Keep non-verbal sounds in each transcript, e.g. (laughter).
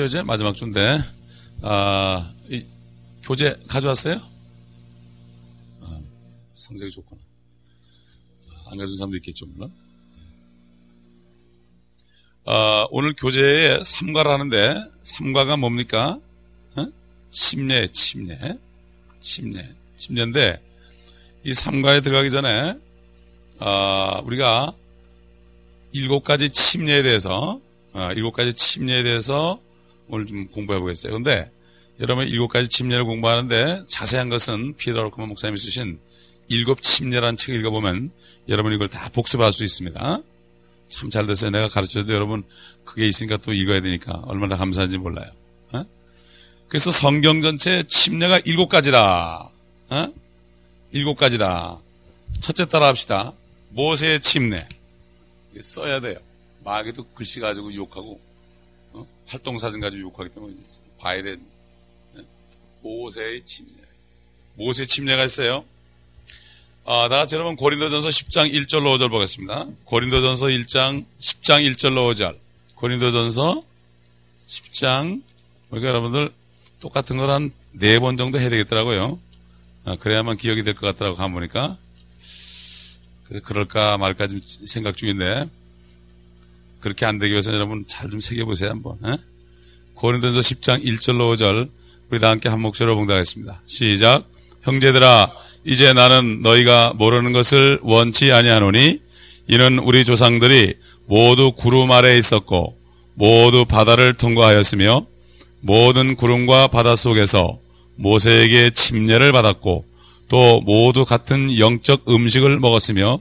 어제 마지막 주인데, 아, 이, 교재 가져왔어요? 아, 성적이 좋구나. 안 가져온 사람도 있겠죠, 물론. 아, 오늘 교재에 삼과를 하는데, 삼과가 뭡니까? 어? 침례, 침례. 침례. 침례인데, 이 삼과에 들어가기 전에, 아, 우리가 일곱 가지 침례에 대해서, 아, 일곱 가지 침례에 대해서 오늘 좀 공부해 보겠어요. 근데 여러분 일곱 가지 침례를 공부하는데 자세한 것은 피에드라 로크만 목사님이 쓰신 일곱 침례라는 책을 읽어보면 여러분 이걸 다 복습할 수 있습니다. 참 잘 됐어요. 내가 가르쳐도 여러분 그게 있으니까 또 읽어야 되니까 얼마나 감사한지 몰라요. 어? 그래서 성경 전체 침례가 일곱 가지다. 어? 일곱 가지다. 첫째 따라 합시다. 모세의 침례. 써야 돼요. 마귀도 글씨 가지고 욕하고 어? 활동사진 가지고 욕하기 때문에 봐야 돼. 모세의 침례. 모세 침례가 있어요. 아, 다 같이 여러분 고린도전서 10장 1절로 5절 보겠습니다. 고린도전서 1장 10장 1절로 5절. 고린도전서 10장 그러니까 여러분들 똑같은 걸 한 네 번 정도 해야 되겠더라고요. 아, 그래야만 기억이 될 것 같더라고 가 보니까. 그래서 그럴까 말까 좀 생각 중인데 그렇게 안 되기 위해서 여러분 잘 좀 새겨보세요 한번. 에? 고린도전서 10장 1절로 5절 우리 다 함께 한 목소리로 봉독하겠습니다. 시작. 형제들아 이제 나는 너희가 모르는 것을 원치 아니하노니 이는 우리 조상들이 모두 구름 아래에 있었고 모두 바다를 통과하였으며 모든 구름과 바다 속에서 모세에게 침례를 받았고 또 모두 같은 영적 음식을 먹었으며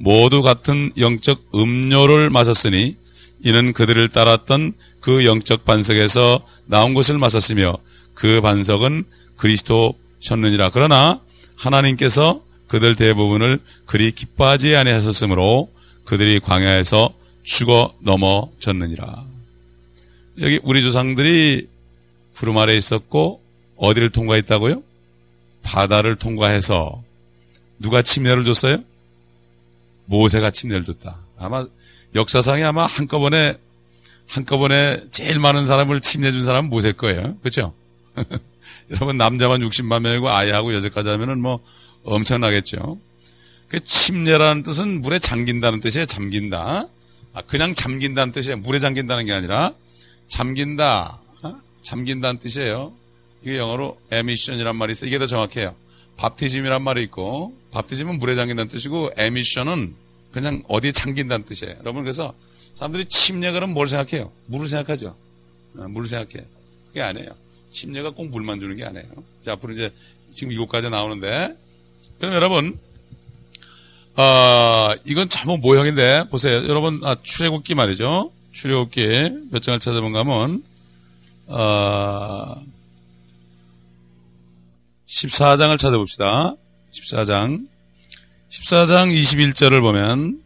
모두 같은 영적 음료를 마셨으니 이는 그들을 따랐던 그 영적 반석에서 나온 것을 마셨으며 그 반석은 그리스도셨느니라. 그러나 하나님께서 그들 대부분을 그리 기뻐하지 아니하셨으므로 그들이 광야에서 죽어 넘어졌느니라. 여기 우리 조상들이 구름 아래 있었고 어디를 통과했다고요? 바다를 통과해서 누가 침례를 줬어요? 모세가 침례를 줬다. 아마 역사상에 아마 한꺼번에 한꺼번에 제일 많은 사람을 침례 준 사람은 모세일 거예요. 그렇죠? (laughs) 여러분 남자만 60만 명이고 아이하고 여자까지 하면은 뭐 엄청나겠죠. 그 침례라는 뜻은 물에 잠긴다는 뜻이에요. 잠긴다. 아, 그냥 잠긴다는 뜻이에요. 물에 잠긴다는 게 아니라 잠긴다. 어? 잠긴다는 뜻이에요. 이게 영어로 에미션이란 말이 있어요. 이게 더 정확해요. 밥티즘이란 말이 있고 밥티즘은 물에 잠긴다는 뜻이고 에미션은 그냥 어디에 잠긴다는 뜻이에요. 여러분 그래서 사람들이 침례 그러면 뭘 생각해요? 물을 생각하죠. 어, 물을 생각해. 그게 아니에요. 침례가 꼭 물만 주는 게 아니에요. 자, 앞으로 이제 지금 이것 까지 나오는데 그럼 여러분 어, 이건 잘못 모형인데 보세요. 여러분 아, 출애굽기 말이죠. 출애굽기 몇 장을 찾아본가 하면 어, 14장을 찾아봅시다. 14장. 14장 21절을 보면,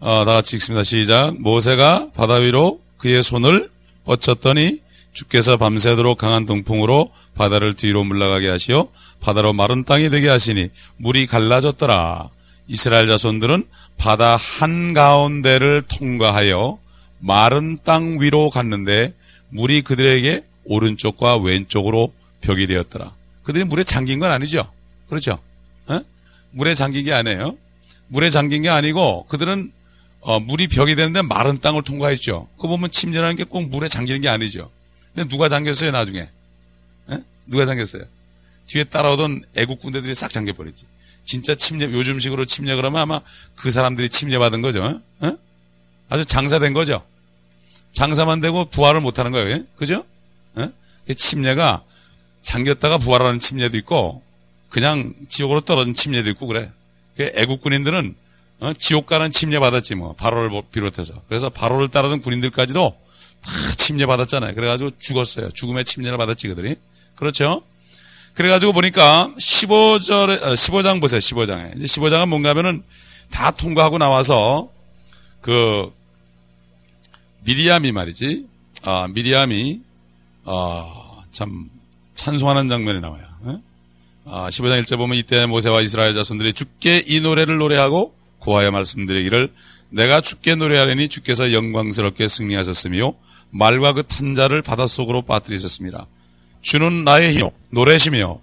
어, 다 같이 읽습니다. 시작. 모세가 바다 위로 그의 손을 뻗쳤더니 주께서 밤새도록 강한 동풍으로 바다를 뒤로 물러가게 하시어 바다로 마른 땅이 되게 하시니 물이 갈라졌더라. 이스라엘 자손들은 바다 한가운데를 통과하여 마른 땅 위로 갔는데 물이 그들에게 오른쪽과 왼쪽으로 벽이 되었더라. 그들이 물에 잠긴 건 아니죠. 그렇죠? 어? 물에 잠긴 게 아니에요. 물에 잠긴 게 아니고 그들은 어, 물이 벽이 되는데 마른 땅을 통과했죠. 그거 보면 침전하는 게 꼭 물에 잠기는 게 아니죠. 근데 누가 잠겼어요 나중에? 에? 누가 잠겼어요? 뒤에 따라오던 애국 군대들이 싹 잠겨버렸지. 진짜 침략 요즘식으로 침략을 하면 아마 그 사람들이 침략받은 거죠. 어? 아주 장사된 거죠. 장사만 되고 부활을 못하는 거예요. 그죠? 어? 침례가 잠겼다가 부활하는 침례도 있고 그냥 지옥으로 떨어진 침례도 있고 그래. 애국 군인들은 어? 지옥 가는 침례 받았지 뭐 바로를 비롯해서. 그래서 바로를 따르던 군인들까지도 다 침례 받았잖아요. 그래가지고 죽었어요. 죽음의 침례를 받았지 그들이. 그렇죠? 그래가지고 보니까 15절에 15장 보세요. 15장에 이제 15장은 뭔가 하면은 다 통과하고 나와서 그 미리암이 말이지. 아 미리암이 아참 찬송하는 장면이 나와요. 아, 15장 1절 보면 이때 모세와 이스라엘 자손들이 주께 이 노래를 노래하고 고하여 말씀드리기를 내가 주께 노래하려니 주께서 영광스럽게 승리하셨으며 말과 그 탄자를 바닷속으로 빠뜨리셨습니다. 주는 나의 힘, 노래시며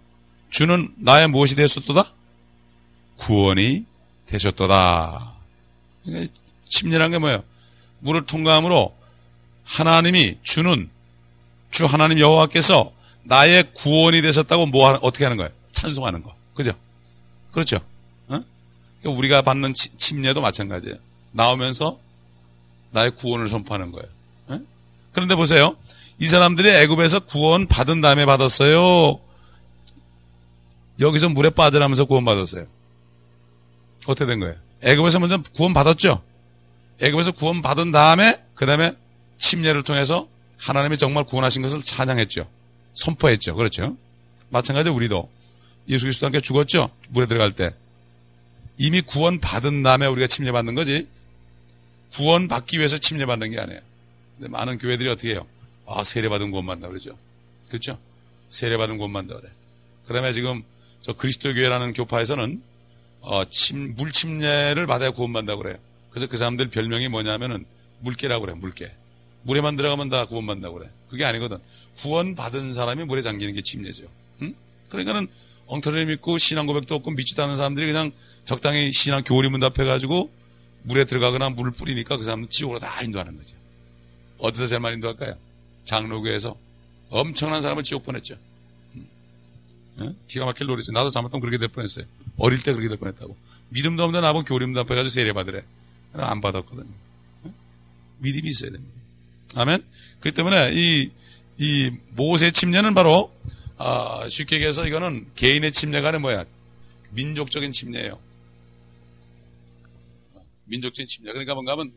주는 나의 무엇이 되셨도다? 구원이 되셨도다. 그러니까 침례란 게 뭐예요? 물을 통과함으로 하나님이 주는 주 하나님 여호와께서 나의 구원이 되셨다고 뭐 어떻게 하는 거예요? 찬송하는 거. 그죠? 그렇죠? 어? 우리가 받는 침례도 마찬가지예요. 나오면서 나의 구원을 선포하는 거예요. 어? 그런데 보세요. 이 사람들이 애굽에서 구원 받은 다음에 받았어요. 여기서 물에 빠져나면서 구원 받았어요. 어떻게 된 거예요? 애굽에서 먼저 구원 받았죠. 애굽에서 구원 받은 다음에 그 다음에 침례를 통해서 하나님이 정말 구원하신 것을 찬양했죠. 선포했죠. 그렇죠. 마찬가지 우리도 예수 그리스도 함께 죽었죠. 물에 들어갈 때 이미 구원 받은 다음에 우리가 침례 받는 거지. 구원 받기 위해서 침례 받는 게 아니에요. 근데 많은 교회들이 어떻게 해요? 아 세례 받은 구원 받는다 그러죠. 그렇죠? 세례 받은 구원 받는다 그래. 그다음에 지금 저 그리스도 교회라는 교파에서는 어, 침, 물 침례를 받아야 구원받는다고 그래요. 그래서 그 사람들 별명이 뭐냐면은 물개라고 그래, 물개. 물에만 들어가면 다 구원받는다고 그래. 그게 아니거든. 구원받은 사람이 물에 잠기는 게 침례죠. 응? 그러니까는 엉터리를 믿고 신앙 고백도 없고 믿지도 않은 사람들이 그냥 적당히 신앙 교리 문 답해가지고 물에 들어가거나 물을 뿌리니까 그 사람은 지옥으로 다 인도하는 거죠. 어디서 제일 많이 인도할까요? 장로교에서 엄청난 사람을 지옥 보냈죠. 응? 기가 막힐 노리죠. 나도 잘못하면 그렇게 될 뻔했어요. 어릴 때 그렇게 될 뻔했다고. 믿음도 없는 나보고 교리 문 답해가지고 세례 받으래. 안 받았거든요. 응? 믿음이 있어야 됩니다. 아멘. 그렇기 때문에 이, 이 모세 침례는 바로 아, 쉽게 얘기해서 이거는 개인의 침례가 아니라 뭐야? 민족적인 침례예요. 민족적인 침례. 그러니까 뭔가 하면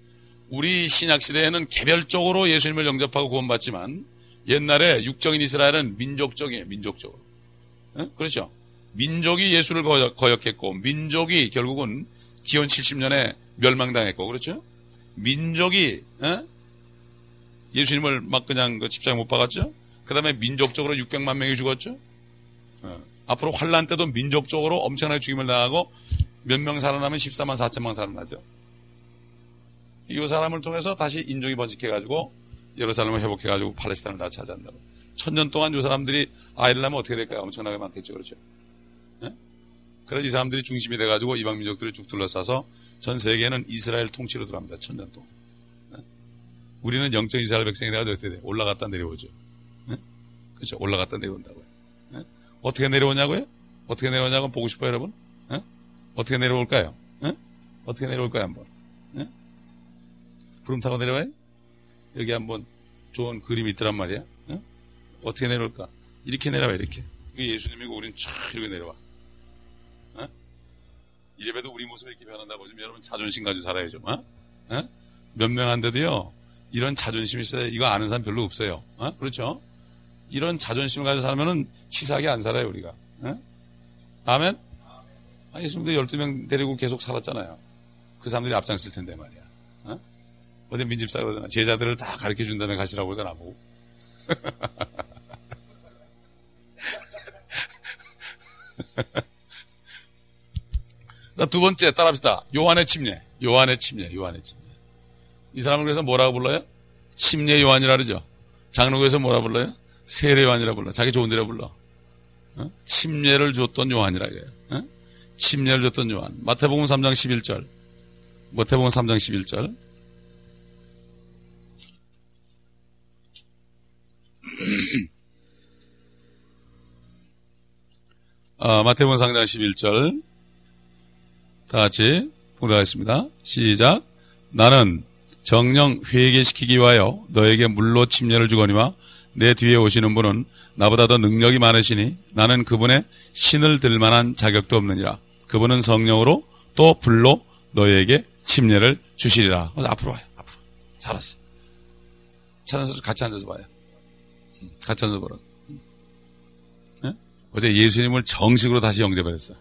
우리 신약 시대에는 개별적으로 예수님을 영접하고 구원받지만 옛날에 육적인 이스라엘은 민족적이에요. 민족적으로. 네? 그렇죠? 민족이 예수를 거역했고 민족이 결국은 기원 70년에 멸망당했고 그렇죠? 민족이 에? 예수님을 막 그냥 그 집장에 못 박았죠? 그 다음에 민족적으로 600만 명이 죽었죠? 어. 앞으로 환란 때도 민족적으로 엄청나게 죽임을 당하고 몇 명 살아나면 14만 4천만 살아나죠. 이 사람을 통해서 다시 인종이 번식해가지고 예루살렘을 회복해가지고 팔레스타인을 다 차지한다고. 천년 동안 이 사람들이 아이를 낳으면 어떻게 될까요? 엄청나게 많겠죠. 그렇죠? 네? 그래서 이 사람들이 중심이 돼가지고 이방 민족들을 쭉 둘러싸서 전 세계는 이스라엘 통치로 들어갑니다. 천년 동안. 우리는 영적 이스라엘 백성이 돼가지고 어떻게 돼? 올라갔다 내려오죠. 네? 그렇죠. 올라갔다 내려온다고요. 네? 어떻게 내려오냐고요? 어떻게 내려오냐고 보고 싶어요, 여러분? 네? 어떻게 내려올까요? 어떻게 내려올까요, 한번? 구름 타고 내려와요? 여기 한번 좋은 그림이 있더란 말이야. 어떻게 내려올까? 이렇게 내려와, 이렇게. 이게 예수님이고 우리는 쫙 이렇게 내려와. 이래봬도 우리 모습이 이렇게 변한다고 좀 여러분 자존심 가지고 살아야죠. 어? 어? 몇명 한데도요, 이런 자존심이 있어요. 이거 아는 사람 별로 없어요. 어? 그렇죠? 이런 자존심을 가지고 살면은 치사하게 안 살아요, 우리가. 어? 아멘? 아, 예수님도 12명 데리고 계속 살았잖아요. 그 사람들이 앞장쓸 텐데 말이야. 어? 어제 민집사가 그러잖아. 제자들을 다 가르쳐 준 다음에 가시라고 그러더나, 보고. (laughs) 두 번째 따라합시다. 요한의 침례. 요한의 침례. 요한의 침례. 이 사람을 그래서 뭐라고 불러요? 침례 요한이라 그러죠. 장로교에서 뭐라 불러요? 세례 요한이라 불러. 자기 좋은 데로 불러. 어? 침례를 줬던 요한이라 그래요. 어? 침례를 줬던 요한. 마태복음 3장 11절. 마태복음 3장 11절. 어, 마태복음 3장 11절. 다 같이 보도하겠습니다. 시작. 나는 정령 회개시키기 위하여 너에게 물로 침례를 주거니와 내 뒤에 오시는 분은 나보다 더 능력이 많으시니 나는 그분의 신을 들 만한 자격도 없느니라. 그분은 성령으로 또 불로 너에게 침례를 주시리라. 그래서 앞으로 와요. 앞으로. 잘았어. 찾아서 같이 앉아서 봐요. 같이 앉아서 보라. 네? 어제 예수님을 정식으로 다시 영접했어.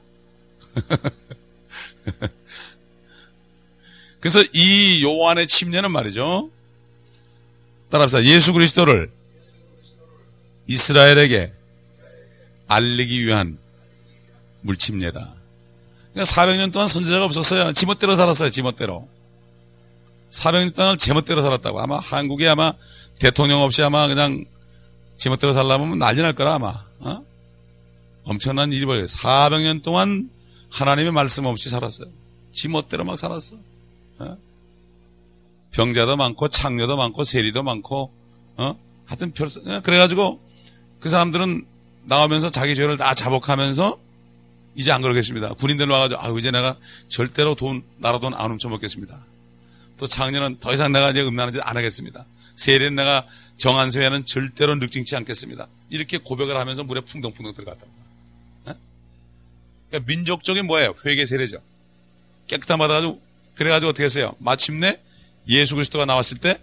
(laughs) 그래서 이 요한의 침례는 말이죠. 따라합시다. 예수 그리스도를 이스라엘에게 알리기 위한 물침례다. 그러니까 400년 동안 선지자가 없었어요. 지멋대로 살았어요. 지멋대로. 400년 동안 제멋대로 살았다고. 아마 한국에 아마 대통령 없이 아마 그냥 지멋대로 살라면 난리 날 거라 아마. 어? 엄청난 일이 벌어요. 400년 동안 하나님의 말씀 없이 살았어요. 지멋대로 막 살았어. 어? 병자도 많고 창녀도 많고 세리도 많고 어? 하여튼 별 어? 그래가지고 그 사람들은 나오면서 자기 죄를 다 자복하면서 이제 안 그러겠습니다. 군인들 와가지고 아 이제 내가 절대로 돈 나라 돈 안 훔쳐 먹겠습니다. 또 창녀는 더 이상 내가 이제 음란한 짓 안 하겠습니다. 세리는 내가 정한 세에는 절대로 늑증치 않겠습니다. 이렇게 고백을 하면서 물에 풍덩풍덩 들어갔다. 어? 그러니까 민족적인 뭐예요? 회개 세례죠. 깨끗한 받아가지고 그래가지고 어떻게 했어요? 마침내 예수 그리스도가 나왔을 때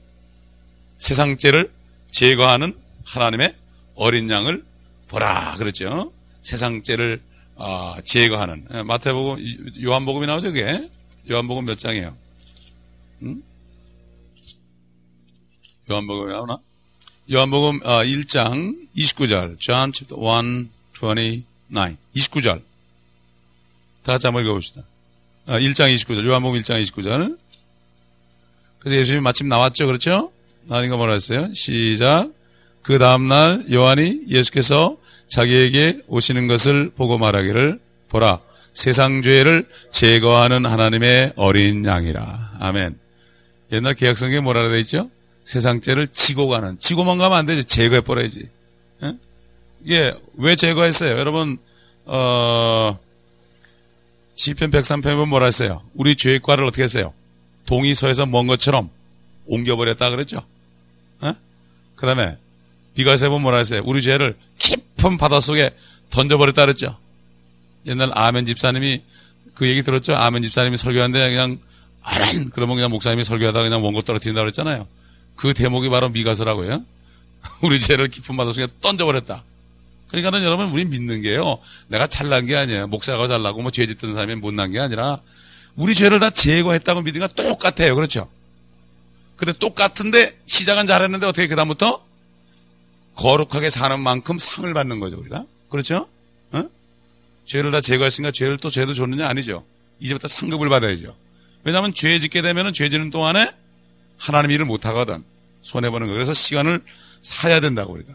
세상 죄를 제거하는 하나님의 어린 양을 보라 그랬죠. 세상 죄를 어, 제거하는 예, 마태복음 요한복음이 나오죠 그게 요한복음 몇 장이에요? 응? 요한복음이 나오나? 요한복음 어, 1장 29절 John chapter 1 29 29절 다 같이 한번 읽어봅시다. 어, 1장 29절 요한복음 1장 29절 그래서 예수님이 마침 나왔죠 그렇죠? 나니까 뭐라 했어요? 시작 그 다음날 요한이 예수께서 자기에게 오시는 것을 보고 말하기를 보라 세상 죄를 제거하는 하나님의 어린 양이라 아멘 옛날 계약성경에 뭐라 되어 있죠? 세상 죄를 지고 가는 지고만 가면 안 되지 제거해 버려야지 예? 이게 왜 제거했어요? 여러분 어 시편 103편에 뭐라 했어요? 우리 죄과를 어떻게 했어요? 동이 서에서 먼 것처럼 옮겨버렸다 그랬죠? 어? 그 다음에 비가세 보면 뭐라 했어요? 우리 죄를 깊은 바닷속에 던져버렸다 그랬죠? 옛날 아멘 집사님이 그 얘기 들었죠? 아멘 집사님이 설교하는데 그냥 아멘 그러면 그냥 목사님이 설교하다가 그냥 원고 떨어뜨린다 그랬잖아요. 그 대목이 바로 미가서라고요. (laughs) 우리 죄를 깊은 바닷속에 던져버렸다. 그러니까는 여러분 우리 믿는 게요. 내가 잘난 게 아니에요. 목사가 잘나고 뭐 죄 짓던 사람이 못난 게 아니라 우리 죄를 다 제거했다고 믿으니까 똑같아요. 그렇죠? 근데 똑같은데 시작은 잘했는데 어떻게 그다음부터 거룩하게 사는 만큼 상을 받는 거죠, 우리가. 그렇죠? 어? 죄를 다 제거했으니까 죄를 또 죄도 줬느냐 아니죠. 이제부터 상급을 받아야죠. 왜냐하면 죄 짓게 되면은 죄 지는 동안에 하나님 일을 못 하거든. 손해 보는 거. 그래서 시간을 사야 된다고 우리가.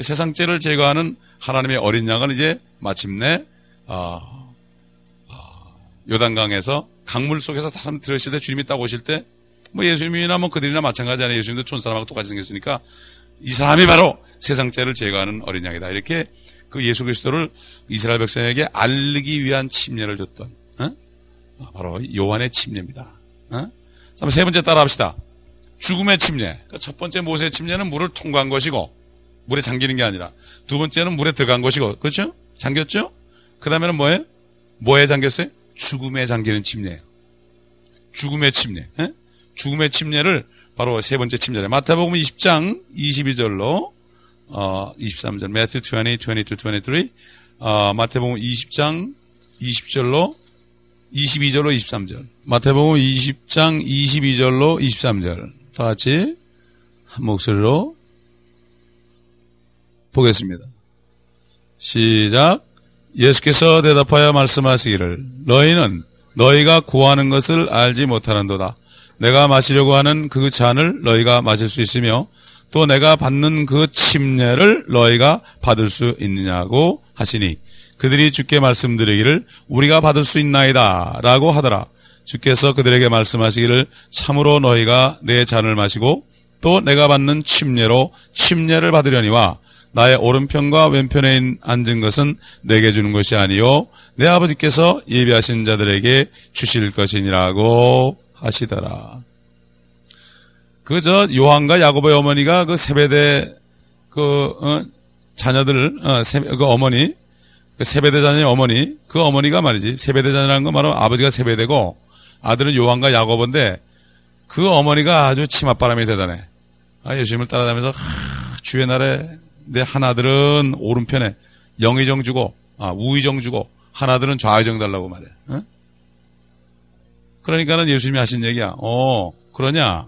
세상 죄를 제거하는 하나님의 어린 양은 이제 마침내 어, 어, 요단강에서 강물 속에서 다른 들으실 때 주님이 딱 오실 때 뭐 예수님이나 뭐 그들이나 마찬가지잖아요. 예수님도 촌 사람하고 똑같이 생겼으니까 이 사람이 바로 세상 죄를 제거하는 어린 양이다. 이렇게 그 예수 그리스도를 이스라엘 백성에게 알리기 위한 침례를 줬던 어? 바로 요한의 침례입니다. 어? 세 번째 따라합시다. 죽음의 침례. 그러니까 첫 번째 모세의 침례는 물을 통과한 것이고 물에 잠기는 게 아니라 두 번째는 물에 들어간 것이고 그렇죠? 잠겼죠? 그 다음에는 뭐예요? 뭐에 잠겼어요? 죽음에 잠기는 침례예요. 죽음의 침례. 에? 죽음의 침례를 바로 세 번째 침례래. 마태복음 20장 22절로 어, 23절, Matthew 20, 22, 23, 어, 마태복음 20장 20절로 22절로 23절. 마태복음 20장 22절로 23절. 다 같이 한 목소리로 보겠습니다. 시작. 예수께서 대답하여 말씀하시기를 너희는 너희가 구하는 것을 알지 못하는도다. 내가 마시려고 하는 그 잔을 너희가 마실 수 있으며 또 내가 받는 그 침례를 너희가 받을 수 있느냐고 하시니 그들이 주께 말씀드리기를 우리가 받을 수 있나이다 라고 하더라. 주께서 그들에게 말씀하시기를 참으로 너희가 내 잔을 마시고 또 내가 받는 침례로 침례를 받으려니와 나의 오른편과 왼편에 앉은 것은 내게 주는 것이 아니요 내 아버지께서 예비하신 자들에게 주실 것이니라고 하시더라. 그저 요한과 야고보의 어머니가 그 세배대 그 어, 자녀들 어, 세, 그 어머니 그 세배대 자녀의 어머니 그 어머니가 말이지 세배대 자녀라는 건 바로 아버지가 세배되고 아들은 요한과 야고보인데 그 어머니가 아주 치맛바람이 대단해. 아, 예수님을 따라다니면서 하, 주의 날에 내 하나들은 오른편에 영의정 주고 아, 우의정 주고 하나들은 좌의정 달라고 말해. 어? 그러니까는 예수님이 하신 얘기야. 어, 그러냐?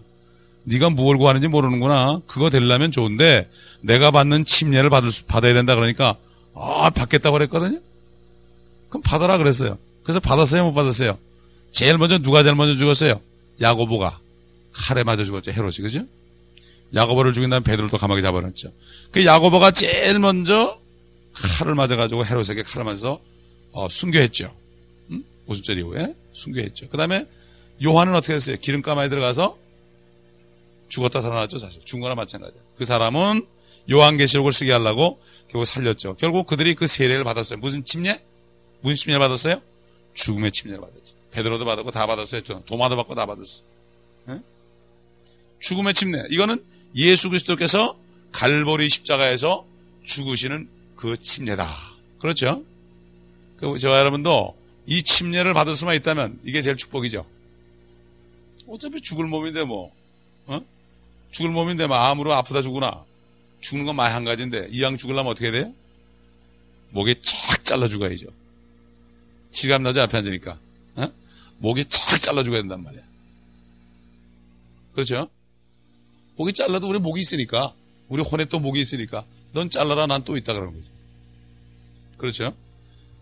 네가 무엇을 구하는지 모르는구나. 그거 되려면 좋은데 내가 받는 침례를 받을 수, 받아야 된다 그러니까 아, 받겠다고 그랬거든요. 그럼 받아라 그랬어요. 그래서 받았어요, 못 받았어요? 제일 먼저 누가 제일 먼저 죽었어요? 야고보가 칼에 맞아 죽었죠. 헤롯이 그죠? 야고보를 죽인 다음에 베드로도 감옥에 잡아놨죠. 그 야고보가 제일 먼저 칼을 맞아가지고 헤롯에게 칼을 맞아서 어, 순교했죠. 응? 오순절 이후에 순교했죠. 그 다음에 요한은 어떻게 했어요? 기름가마에 들어가서 죽었다 살아났죠, 사실. 죽은 거나 마찬가지예요. 그 사람은 요한계시록을 쓰게 하려고 결국 살렸죠. 결국 그들이 그 세례를 받았어요. 무슨 침례? 무슨 침례를 받았어요? 죽음의 침례를 받았죠. 베드로도 받았고 다 받았어요. 도마도 받고 다 받았어요. 네? 죽음의 침례. 이거는 예수 그리스도께서 갈보리 십자가에서 죽으시는 그 침례다. 그렇죠? 그 저와 여러분도 이 침례를 받을 수만 있다면 이게 제일 축복이죠. 어차피 죽을 몸인데 뭐, 어? 죽을 몸인데 마음으로 뭐 아프다 죽으나 죽는 건 많이 한 가지인데 이왕 죽으려면 어떻게 돼요? 목에 착 잘라 죽어야죠. 실감 나죠 앞에 앉으니까 어? 목에 착 잘라 죽어야 된단 말이야. 그렇죠? 목이 잘라도 우리 목이 있으니까 우리 혼에 또 목이 있으니까 넌 잘라라 난 또 있다 그러는 거죠. 그렇죠?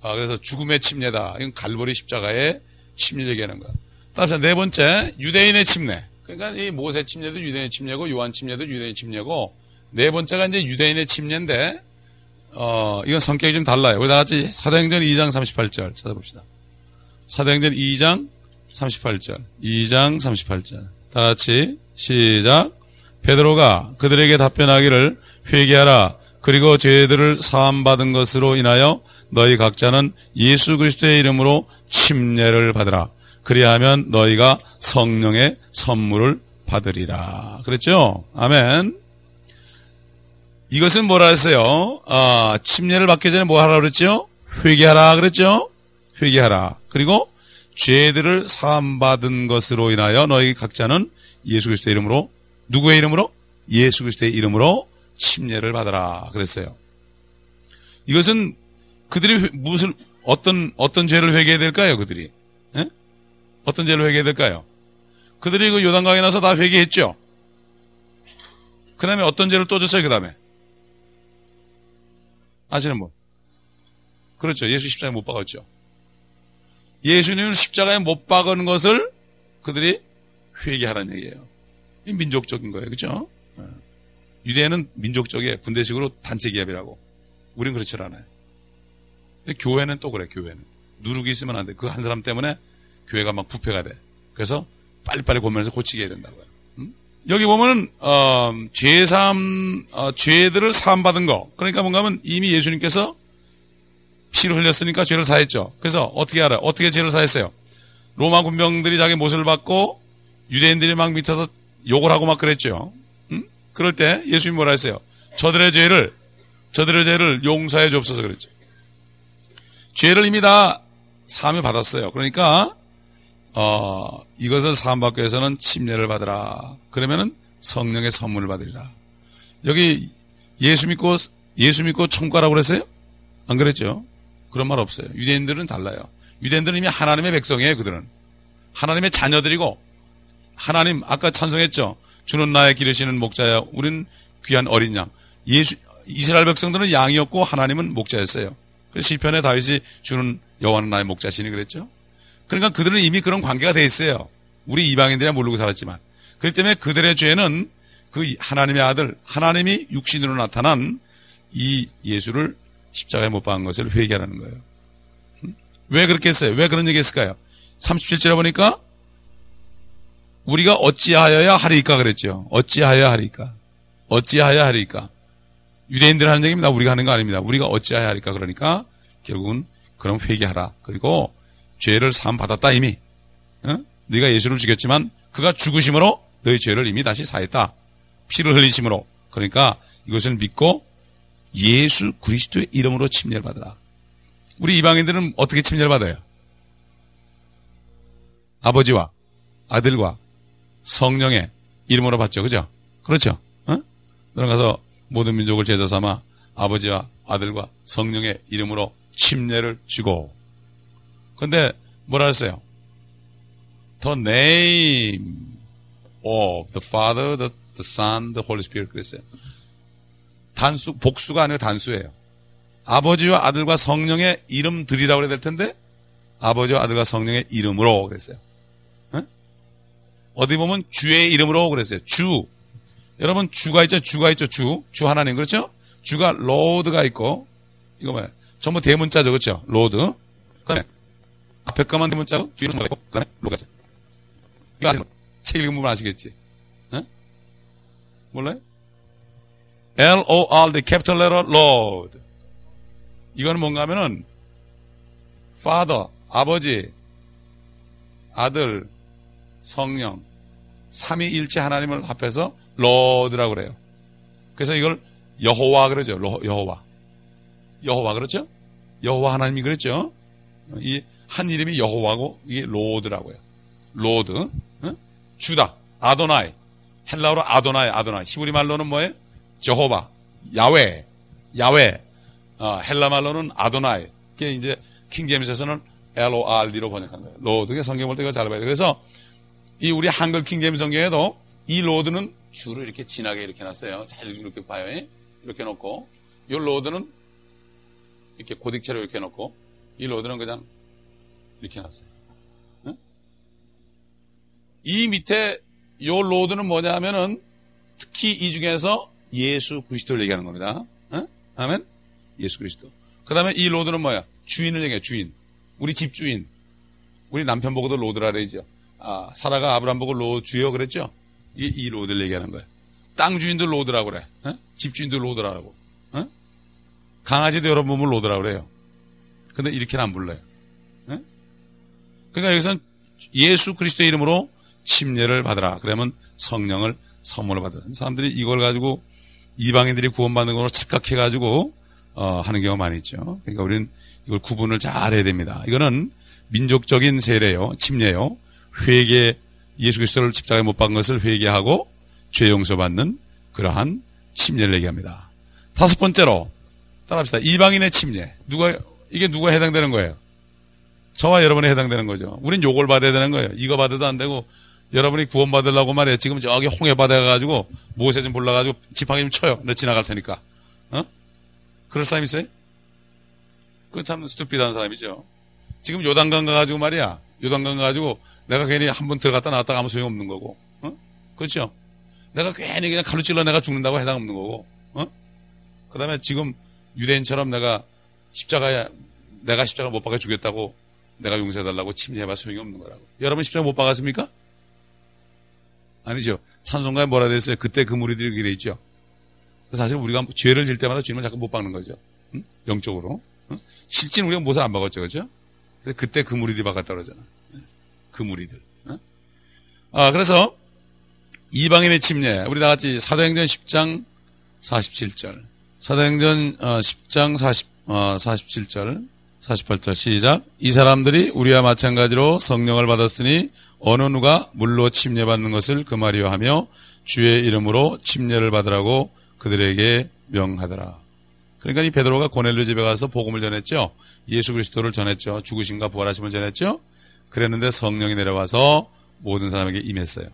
아, 그래서 죽음의 침례다. 이건 갈보리 십자가의 침례 얘기하는 거야. 따라서 네 번째 유대인의 침례. 그러니까 이 모세 침례도 유대인의 침례고 요한 침례도 유대인의 침례고 네 번째가 이제 유대인의 침례인데 어 이건 성격이 좀 달라요. 우리 다 같이 사도행전 2장 38절 찾아봅시다. 사도행전 2장 38절. 2장 38절. 다 같이 시작. 베드로가 그들에게 답변하기를 회개하라. 그리고 죄들을 사함 받은 것으로 인하여 너희 각자는 예수 그리스도의 이름으로 침례를 받으라. 그리하면 너희가 성령의 선물을 받으리라. 그랬죠? 아멘. 이것은 뭐라 했어요? 아, 침례를 받기 전에 뭐 하라 그랬죠? 회개하라 그랬죠? 회개하라. 그리고 죄들을 사함받은 것으로 인하여 너희 각자는 예수 그리스도의 이름으로 누구의 이름으로? 예수 그리스도의 이름으로 침례를 받아라 그랬어요. 이것은 그들이 무슨 어떤 어떤 죄를 회개해야 될까요? 그들이 에? 어떤 죄를 회개해야 될까요? 그들이 그 요단강에 나서 다 회개했죠. 그 다음에 어떤 죄를 또 졌어요? 그 다음에 아시는 분? 그렇죠. 예수 십자가에 못 박았죠. 예수님을 십자가에 못 박은 것을 그들이 회개하라는 얘기예요. 민족적인 거예요. 그죠? 어. 유대인은 민족적인 군대식으로 단체 기합이라고. 우린 그렇지 않아요. 근데 교회는 또 그래, 교회는. 누룩이 있으면 안 돼. 그 한 사람 때문에 교회가 막 부패가 돼. 그래서 빨리빨리 고면서 고치게 해야 된다고요. 음? 여기 보면은, 어, 죄삼, 어, 죄들을 사함받은 거. 그러니까 뭔가 하면 이미 예수님께서 피를 흘렸으니까 죄를 사했죠. 그래서 어떻게 알아요? 어떻게 죄를 사했어요? 로마 군병들이 자기 못을 받고 유대인들이 막 밑에서 욕을 하고 막 그랬죠. 음? 그럴 때 예수님이 뭐라 했어요? 저들의 죄를 저들의 죄를 용서해 주옵소서 그랬죠. 죄를 이미 다 사함을 받았어요. 그러니까 어, 이것을 사함받기 위해서는 침례를 받으라. 그러면은 성령의 선물을 받으리라. 여기 예수 믿고 예수 믿고 청구하라고 그랬어요? 안 그랬죠? 그런 말 없어요. 유대인들은 달라요. 유대인들은 이미 하나님의 백성이에요. 그들은 하나님의 자녀들이고 하나님 아까 찬송했죠. 주는 나의 기르시는 목자야. 우리는 귀한 어린 양. 예수 이스라엘 백성들은 양이었고 하나님은 목자였어요. 시편에 다윗이 주는 여호와는 나의 목자시니 그랬죠. 그러니까 그들은 이미 그런 관계가 돼 있어요. 우리 이방인들이 모르고 살았지만. 그렇기 때문에 그들의 죄는 그 하나님의 아들, 하나님이 육신으로 나타난 이 예수를 십자가에 못 박은 것을 회개하라는 거예요. 왜 그렇게 했어요? 왜 그런 얘기 했을까요? 37절에 보니까 우리가 어찌하여야 하리까 그랬죠. 어찌하여야 하리까. 어찌하여야 하리까. 유대인들 하는 얘기입니다. 우리가 하는 거 아닙니다. 우리가 어찌하여야 하리까. 그러니까 결국은 그럼 회개하라. 그리고 죄를 사함 받았다 이미. 어? 네가 예수를 죽였지만 그가 죽으심으로 너희 죄를 이미 다시 사했다. 피를 흘리심으로. 그러니까 이것을 믿고 예수 그리스도의 이름으로 침례를 받으라. 우리 이방인들은 어떻게 침례를 받아요? 아버지와 아들과 성령의 이름으로 받죠. 그죠? 그렇죠? 어? 너는 가서 모든 민족을 제자 삼아 아버지와 아들과 성령의 이름으로 침례를 주고. 근데 뭐라 했어요? The name of the Father, the, the Son, the Holy Spirit 그랬어요. 단수, 복수가 아니라 단수예요. 아버지와 아들과 성령의 이름 들이라고 해야 될 텐데 아버지와 아들과 성령의 이름으로 그랬어요. 어디 보면 주의 이름으로 그랬어요. 주. 여러분 주가 있죠, 주가 있죠, 주, 주 하나님 그렇죠? 주가 Lord가 있고 이거 뭐야? 전부 대문자죠, 그렇죠? Lord. 그다음에 앞에 거만 대문자고 뒤에 뭐가 있고 그다음에 로드가 있어요. 이거 아시는 책 읽으면 아시겠지? 어? 몰라요? L-O-R-D, capital letter, Lord. 이거는 뭔가 하면은, father, 아버지, 아들, 성령, 삼위일체 하나님을 합해서 Lord라고 그래요. 그래서 이걸 여호와 그러죠. 여호와. 여호와 그렇죠? 여호와 하나님이 그랬죠? 이 한 이름이 여호와고 이게 Lord라고요. Lord. 어? 주다. 아도나이. 헬라어로 아도나이, 아도나이. 히브리 말로는 뭐예요? Jehovah, 야훼, 야훼, 어, 헬라 말로는 아도나이. 그게 이제 킹제임스에서는 L-O-R-D로 번역한 거예요. Lord. 성경 볼 때 이거 잘 봐야 돼요. 그래서 이 우리 한글 킹제임스 성경에도 이 Lord는 주를 이렇게 진하게 이렇게 놨어요. 잘 이렇게 봐요. 이렇게 놓고 이 Lord는 이렇게 고딕체로 이렇게 놓고 이 Lord는 그냥 이렇게 놨어요. 응? 이 밑에 이 Lord는 뭐냐 하면은 특히 이 중에서 예수 그리스도를 얘기하는 겁니다. 어? 아멘? 예수 그리스도. 그 다음에 이 Lord는 뭐야? 주인을 얘기해, 주인. 우리 집 주인. 우리 남편 보고도 Lord라 그러죠. 아, 사라가 아브람 보고 로, 주여 그랬죠? 이게 이 Lord를 얘기하는 거야. 땅 주인도 Lord라고 그래. 어? 집 주인도 Lord라고. 어? 강아지도 여러분 보면 Lord라고 그래요. 근데 이렇게는 안 불러요. 어? 그러니까 여기서는 예수 그리스도 이름으로 침례를 받으라. 그러면 성령을 선물을 받으라. 사람들이 이걸 가지고 이방인들이 구원받는 걸로 착각해가지고 어, 하는 경우가 많이 있죠. 그러니까 우리는 이걸 구분을 잘 해야 됩니다. 이거는 민족적인 세례요, 침례요, 회개, 예수 그리스도를 십자가에 못 박은 것을 회개하고 죄 용서받는 그러한 침례를 얘기합니다. 다섯 번째로 따라합시다. 이방인의 침례. 누가 이게 누가 해당되는 거예요? 저와 여러분이 해당되는 거죠. 우린 욕을 받아야 되는 거예요. 이거 받아도 안 되고 여러분이 구원 받으려고 말이에요. 지금 저기 홍해 바다에 가가지고 모세 좀 불러 가지고 지팡이 좀 쳐요. 내 지나갈 테니까. 어? 그럴 사람 있어요? 그참 스투피드한 사람이죠. 지금 요단강 가가지고 말이야. 요단강 가가지고 내가 괜히 한 번 들어갔다 나왔다가 아무 소용 없는 거고. 어? 그렇죠? 내가 괜히 그냥 칼로 찔러 내가 죽는다고 해당 없는 거고. 어? 그 다음에 지금 유대인처럼 내가 십자가에 내가 십자가 못 박아 주겠다고 내가 용서해달라고 침례해봐 소용이 없는 거라고. 여러분 십자가 못 박았습니까? 아니죠. 찬송가에 뭐라 됐어요? 그때 그 무리들이 그렇게 돼 있죠. 사실 우리가 죄를 질 때마다 주님을 자꾸 못 박는 거죠. 응? 영적으로. 응? 실제는 우리가 못을 안 박았죠. 그죠? 그때 그 무리들이 박았다 그러잖아. 그 무리들. 응? 아, 그래서 이방인의 침례. 우리 다 같이 사도행전 10장 47절. 사도행전 10장 40, 47절. 48절 시작. 이 사람들이 우리와 마찬가지로 성령을 받았으니 어느 누가 물로 침례받는 것을 그 말이요 하며 주의 이름으로 침례를 받으라고 그들에게 명하더라. 그러니까 이 베드로가 고넬료 집에 가서 복음을 전했죠. 예수 그리스도를 전했죠. 죽으신가 부활하심을 전했죠. 그랬는데 성령이 내려와서 모든 사람에게 임했어요.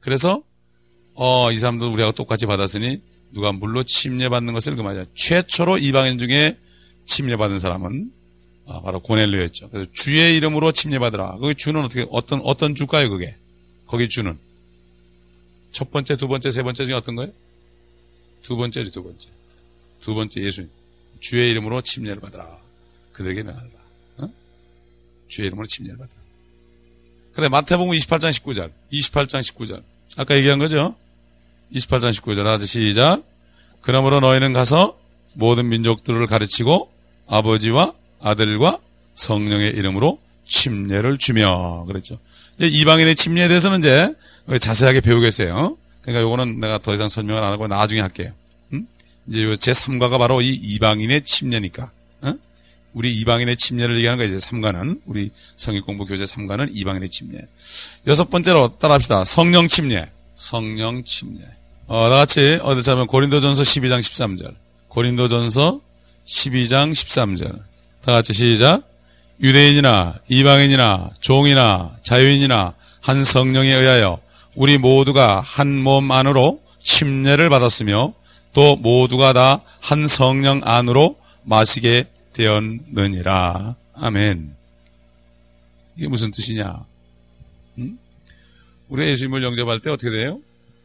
그래서 어, 이 사람도 우리하고 똑같이 받았으니 누가 물로 침례받는 것을 그 말이야. 최초로 이방인 중에 침례받은 사람은 아, 바로 고넬료였죠. 그래서 주의 이름으로 침례받으라. 거기 주는 어떻게 어떤 어떤 주가요 그게? 거기 주는 첫 번째, 두 번째, 세 번째 중에 어떤 거예요? 두 번째지 두 번째. 두 번째 예수님. 주의 이름으로 침례를 받으라. 그들에게 명하라. 어? 주의 이름으로 받으라. 그래 마태복음 28장 19절. 28장 19절. 아까 얘기한 거죠? 28장 19절. 아주 시작. 그러므로 너희는 가서 모든 민족들을 가르치고 아버지와 아들과 성령의 이름으로 침례를 주며 그랬죠. 이제 이방인의 침례에 대해서는 이제 자세하게 배우겠어요. 그러니까 요거는 내가 더 이상 설명을 안 하고 나중에 할게요. 음? 이제 제 3과가 바로 이 이방인의 침례니까. 어? 우리 이방인의 침례를 얘기하는 거예요. 이제 3과는 우리 성의공부 교재 3과는 이방인의 침례. 여섯 번째로 따라합시다. 성령 침례. 성령 침례. 어, 다 같이 어디 자면 고린도전서 12장 13절. 고린도전서 12장 13절. 다 같이 시작. 유대인이나 이방인이나 종이나 자유인이나 한 성령에 의하여 우리 모두가 한 몸 안으로 침례를 받았으며 또 모두가 다 한 성령 안으로 마시게 되었느니라. 아멘. 이게 무슨 뜻이냐? 응? 우리 예수님을 영접할 때 어떻게 돼요?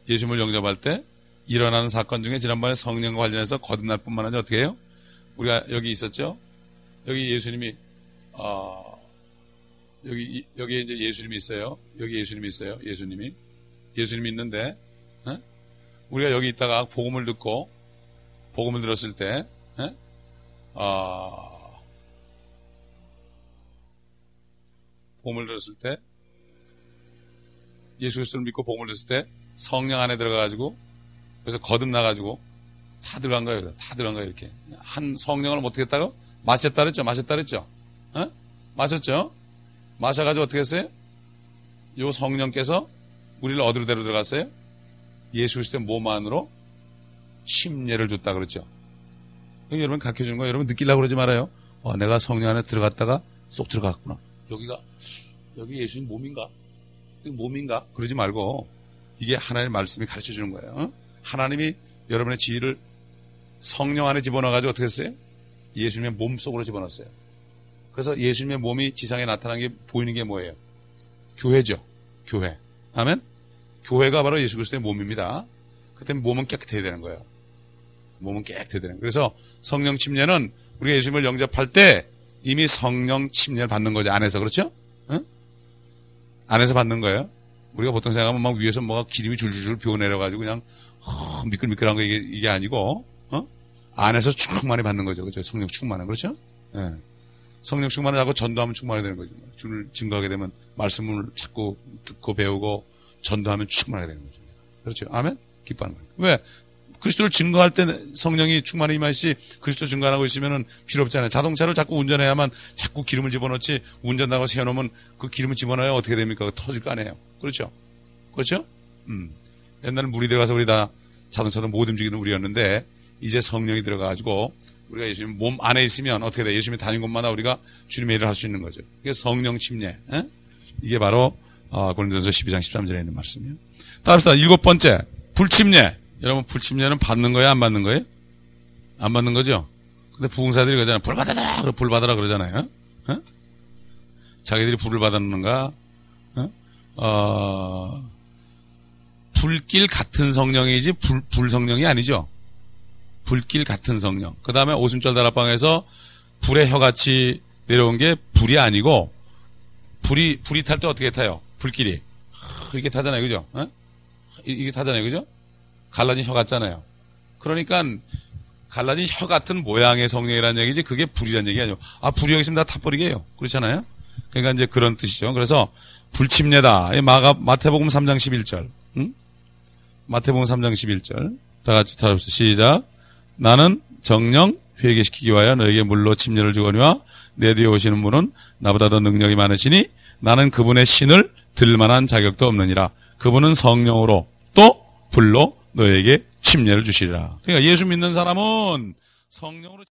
예수님을 영접할 때 일어나는 사건 중에 지난번에 성령과 관련해서 거듭날 뿐만 아니라 어떻게 해요? 우리가 여기 있었죠? 여기 예수님이, 어, 여기, 여기 이제 예수님이 있어요. 여기 예수님이 있어요. 예수님이. 예수님이 있는데, 에? 우리가 여기 있다가 복음을 듣고, 복음을 들었을 때, 에? 어, 복음을 들었을 때, 예수 그리스도를 믿고 복음을 들었을 때, 성령 안에 들어가가지고, 그래서 거듭나가지고, 다 들어간 거예요. 다 들어간 거예요. 이렇게. 한 성령을 어떻게 했다고? 마셨다 그랬죠? 마셨다 그랬죠? 어? 마셨죠? 마셔가지고 어떻게 했어요? 요 성령께서 우리를 어디로 데려 들어갔어요? 예수 그리스도의 몸 안으로 심례를 줬다 그랬죠. 여러분 가르쳐 주는 거예요. 여러분 느끼려고 그러지 말아요. 어, 내가 성령 안에 들어갔다가 쏙 들어갔구나. 여기가 여기 예수님 몸인가? 몸인가? 그러지 말고 이게 하나님의 말씀이 가르쳐 주는 거예요. 어? 하나님이 여러분의 지위를 성령 안에 집어넣어가지고 어떻게 했어요? 예수님의 몸 속으로 집어넣었어요. 그래서 예수님의 몸이 지상에 나타난 게 보이는 게 뭐예요? 교회죠. 교회. 아멘? 교회가 바로 예수 그리스도의 몸입니다. 그때 몸은 깨끗해야 되는 거예요. 몸은 거예요. 그래서 성령 침례는 우리가 예수님을 영접할 때 이미 성령 침례를 받는 거죠. 안에서. 그렇죠? 응? 안에서 받는 거예요. 우리가 보통 생각하면 막 위에서 뭐가 기름이 줄줄줄 비어내려가지고 그냥 허, 미끌미끌한 거 이게, 이게 아니고 어? 안에서 충만히 받는 거죠. 그렇죠? 성령 충만은 그렇죠? 예. 성령 충만을 하고 전도하면 충만이 되는 거죠. 주를 증거하게 되면 말씀을 자꾸 듣고 배우고 전도하면 충만하게 되는 거죠. 그렇죠? 아멘? 기뻐하는 거예요. 왜? 그리스도를 증거할 때 성령이 충만히 임하시 그리스도 증거하고 있으면은 필요 없잖아요. 자동차를 자꾸 운전해야만 자꾸 기름을 집어넣지 운전하고 세워놓으면 그 기름을 집어넣어야 어떻게 됩니까? 터질 거 아니에요. 그렇죠? 그렇죠? 음. 옛날에 물이 들어가서 우리 다 자동차도 못 움직이는 우리였는데 이제 성령이 들어가가지고 우리가 예수님 몸 안에 있으면 어떻게 돼? 예수님이 다닌 곳마다 우리가 주님의 일을 할 수 있는 거죠. 그게 성령 침례. 에? 이게 바로 어, 고린도서 12장 13절에 있는 말씀이에요. 따라서 일곱 번째 불침례. 여러분 불침례는 받는 거예요, 안 받는 거예요? 안 받는 거죠? 근데 부흥사들이 그러잖아요. 불 받아라, 불 받아라 그러잖아요. 어? 자기들이 불을 받았는가? 어? 어, 불길 같은 성령이지 불, 불성령이 아니죠. 불길 같은 성령. 그 다음에 오순절 다락방에서 불의 혀같이 내려온 게 불이 아니고 불이 불이 탈 때 어떻게 타요? 불길이 이렇게 타잖아요, 그죠? 어? 이게 타잖아요, 그죠? 갈라진 혀 같잖아요. 그러니까 갈라진 혀 같은 모양의 성령이라는 얘기지 그게 불이라는 얘기 아니죠. 아 불이 여기 있으면 다 타버리게 해요. 그렇잖아요. 그러니까 이제 그런 뜻이죠. 그래서 불침례다. 마가 마태복음 3장 11절. 응? 마태복음 3장 11절. 다 같이 타봅시다. 시작. 나는 정령 회개시키기 위하여 너에게 물로 침례를 주거니와 내 뒤에 오시는 분은 나보다 더 능력이 많으시니 나는 그분의 신을 들만한 자격도 없느니라. 그분은 성령으로 또 불로 너에게 침례를 주시리라. 그러니까 예수 믿는 사람은 성령으로